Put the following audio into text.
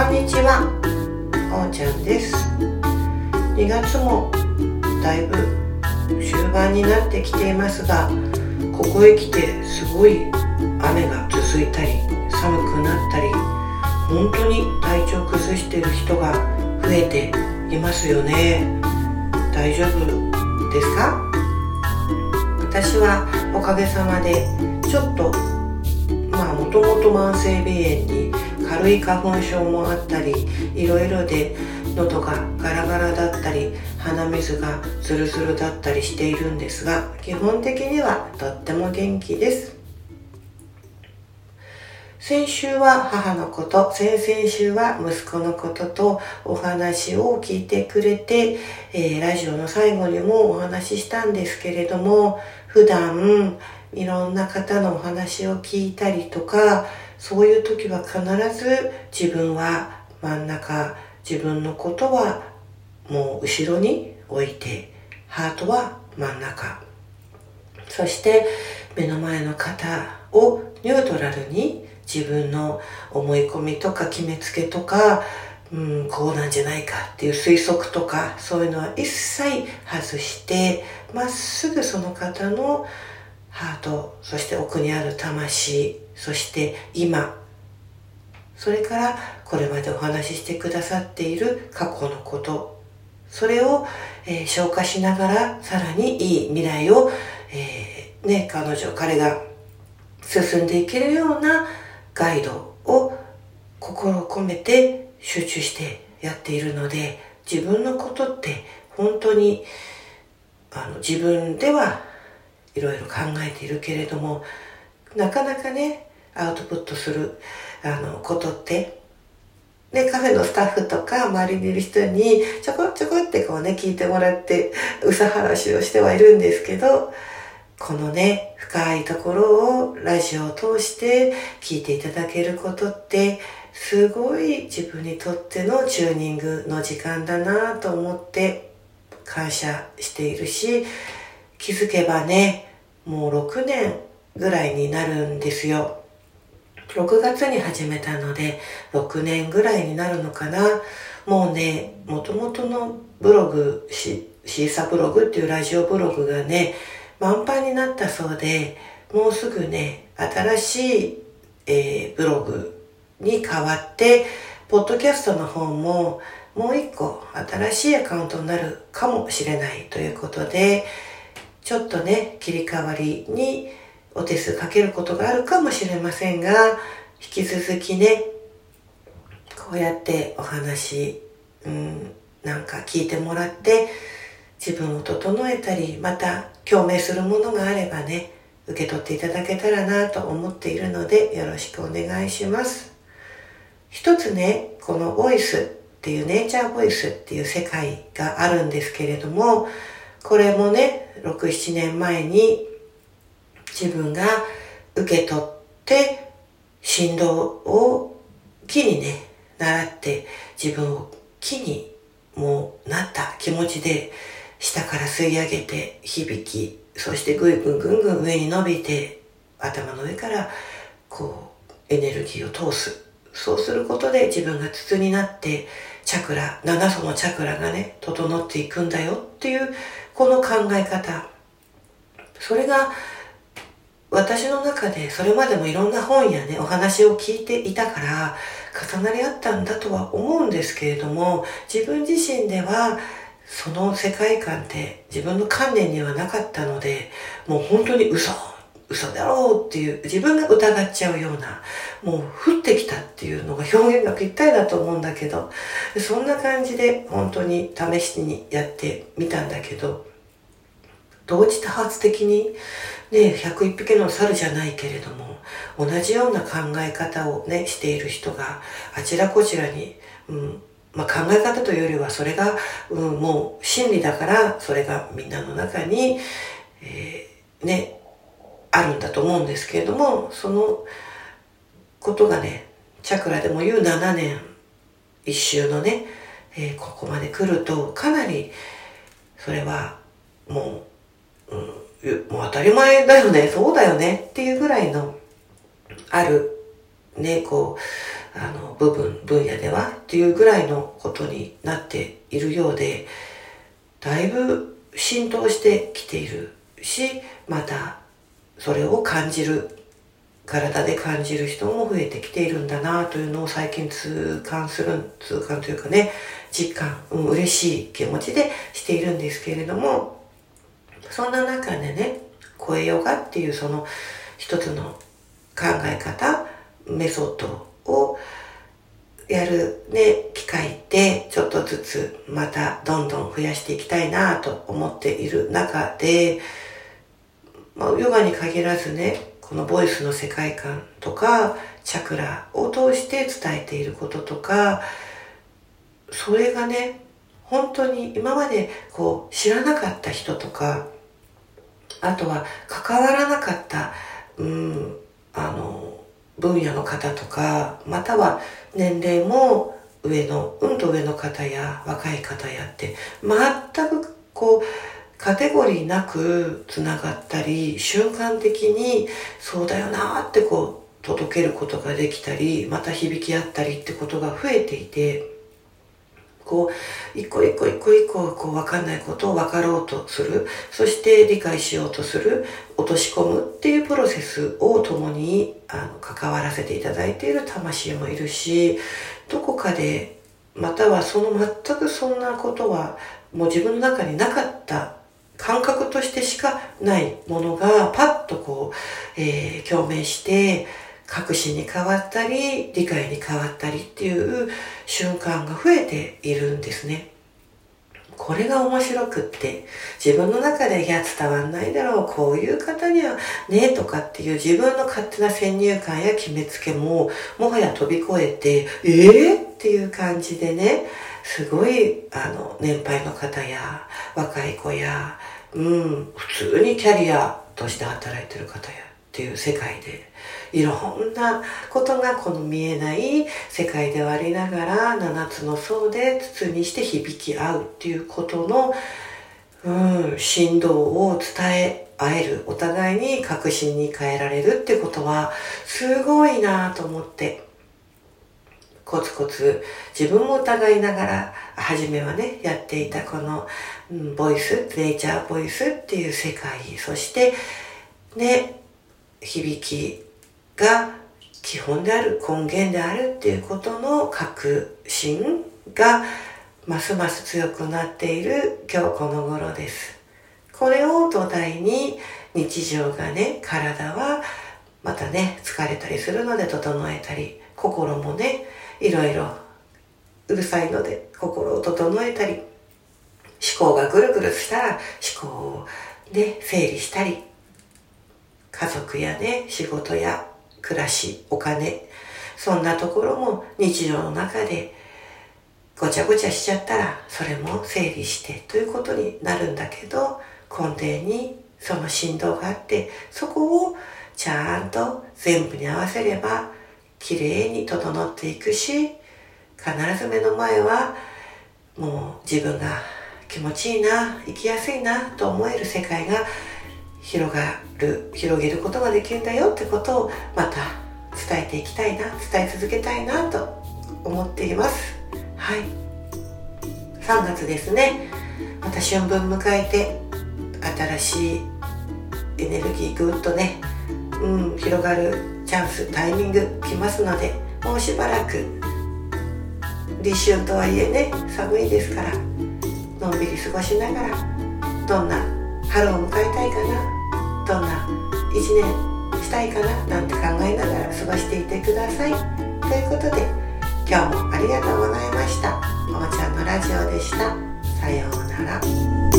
こんにちは。おーちゃんです。2月もだいぶ終盤になってきていますがここへ来てすごい雨が続いたり寒くなったり本当に体調崩してる人が増えていますよね。大丈夫ですか？私はおかげさまでちょっとまあもともと慢性鼻炎に軽い花粉症もあったりいろいろで喉がガラガラだったり鼻水がズルズルだったりしているんですが基本的にはとっても元気です。先週は母のこと、先々週は息子のこととお話を聞いてくれて、えー、ラジオの最後にもお話ししたんですけれども、普段いろんな方のお話を聞いたりとか、そういう時は必ず自分は真ん中、自分のことはもう後ろに置いて、ハートは真ん中。そして目の前の方をニュートラルに自分の思い込みとか決めつけとか、うん、こうなんじゃないかっていう推測とか、そういうのは一切外して、まっすぐその方のハート、そして奥にある魂、そして今、それからこれまでお話ししてくださっている過去のこと、それを、えー、消化しながらさらにいい未来を、えー、ね、彼女、彼が進んでいけるようなガイドを心を込めて集中してやっているので自分のことって本当にあの自分ではいろいろ考えているけれどもなかなかねアウトプットするあのことってね、カフェのスタッフとか周りにいる人にちょこちょこってこうね聞いてもらってうさはらしをしてはいるんですけどこのね、深いところをラジオを通して聞いていただけることって、すごい自分にとってのチューニングの時間だなと思って感謝しているし、気づけばね、もう6年ぐらいになるんですよ。6月に始めたので、6年ぐらいになるのかな。もうね、もともとのブログ、 Seesaa ブログっていうラジオブログがね、満帆になったそうで、もうすぐね、新しい、えー、ブログに変わって、ポッドキャストの方ももう一個新しいアカウントになるかもしれないということで、ちょっとね、切り替わりにお手数かけることがあるかもしれませんが、引き続きね、こうやってお話、うん、なんか聞いてもらって、自分を整えたり、また共鳴するものがあればね、受け取っていただけたらなと思っているのでよろしくお願いします。一つね、このボイスっていうネイチャーボイスっていう世界があるんですけれども、これもね、6、7年前に自分が受け取って振動を木にね、習って自分を木にもうなった気持ちで下から吸い上げて響き、そしてぐいぐんぐんぐん上に伸びて、頭の上からこうエネルギーを通す。そうすることで自分が筒になって、チャクラ、7層のチャクラがね、整っていくんだよっていう、この考え方。それが、私の中でそれまでもいろんな本やね、お話を聞いていたから、重なり合ったんだとは思うんですけれども、自分自身ではその世界観って自分の観念にはなかったので、もう本当に嘘、嘘だろうっていう、自分が疑っちゃうような、もう降ってきたっていうのが表現がぴったりだと思うんだけど、そんな感じで本当に試しにやってみたんだけど、同時多発的に、ね、101匹の猿じゃないけれども、同じような考え方をね、している人があちらこちらに、うん、まあ、考え方というよりはそれが、うん、もう真理だからそれがみんなの中に、えー、ねんだと思うんですけれどもそのことがねチャクラでも言う7年一周のね、えー、ここまで来るとかなりそれはもう、うん、もう当たり前だよねそうだよねっていうぐらいのあるねこうあの部分分野ではっていうぐらいのことになっているようでだいぶ浸透してきているしまたそれを感じる体で感じる人も増えてきているんだなというのを最近痛感する痛感というかね実感、うん、嬉しい気持ちでしているんですけれどもそんな中でね声ヨガっていうその一つの考え方メソッドをやるね、機会ってちょっとずつまたどんどん増やしていきたいなと思っている中で、まあ、ヨガに限らずね、このボイスの世界観とか、チャクラを通して伝えていることとか、それがね、本当に今までこう知らなかった人とか、あとは関わらなかった、うん、あの、分野の方とか、または年齢も上の、うんと上の方や若い方やって、全くこう、カテゴリーなく繋がったり、瞬間的にそうだよなってこう、届けることができたり、また響き合ったりってことが増えていて、こう、一個一個一個一個、こう、わかんないことを分かろうとする。そして理解しようとする。落とし込むっていうプロセスを共に、あの、関わらせていただいている魂もいるし、どこかで、またはその全くそんなことは、もう自分の中になかった感覚としてしかないものがパッとこう、えー、共鳴して確信に変わったり、理解に変わったりっていう瞬間が増えているんですね。これが面白くって、自分の中で、いや、伝わんないだろう、こういう方にはね、とかっていう自分の勝手な先入観や決めつけも、もはや飛び越えて、えー、っていう感じでね、すごい、あの、年配の方や、若い子や、うん、普通にキャリアとして働いてる方や、っていう世界で、いろんなことがこの見えない世界ではありながら7つの層で筒にして響き合うっていうことの、うん、振動を伝え合える。お互いに確信に変えられるってことはすごいなと思って。コツコツ自分も疑いながら初めはねやっていたこの、ボイスネイチャーボイスっていう世界そしてね響きが基本である根源であるっていうことの確信がますます強くなっている今日この頃です。これを土台に日常がね、体はまたね、疲れたりするので整えたり、心もね、いろいろうるさいので心を整えたり、思考がぐるぐるしたら思考をね、整理したり、家族やね、仕事や暮らし、お金、そんなところも日常の中でごちゃごちゃしちゃったらそれも整理してということになるんだけど根底にその振動があってそこをちゃんと全部に合わせれば綺麗に整っていくし必ず目の前はもう自分が気持ちいいな生きやすいなと思える世界が広がる広げることができるんだよってことをまた伝えていきたいな伝え続けたいなと思っています。はい。3月ですね。また春分迎えて新しいエネルギーぐっとね、うん、広がるチャンスタイミング来ますのでもうしばらく立春とはいえね寒いですからのんびり過ごしながらどんな春を迎えたいかなどんな一年したいかななんて考えながら過ごしていてください。ということで今日もありがとうございました。ももちゃんのラジオでした。さようなら。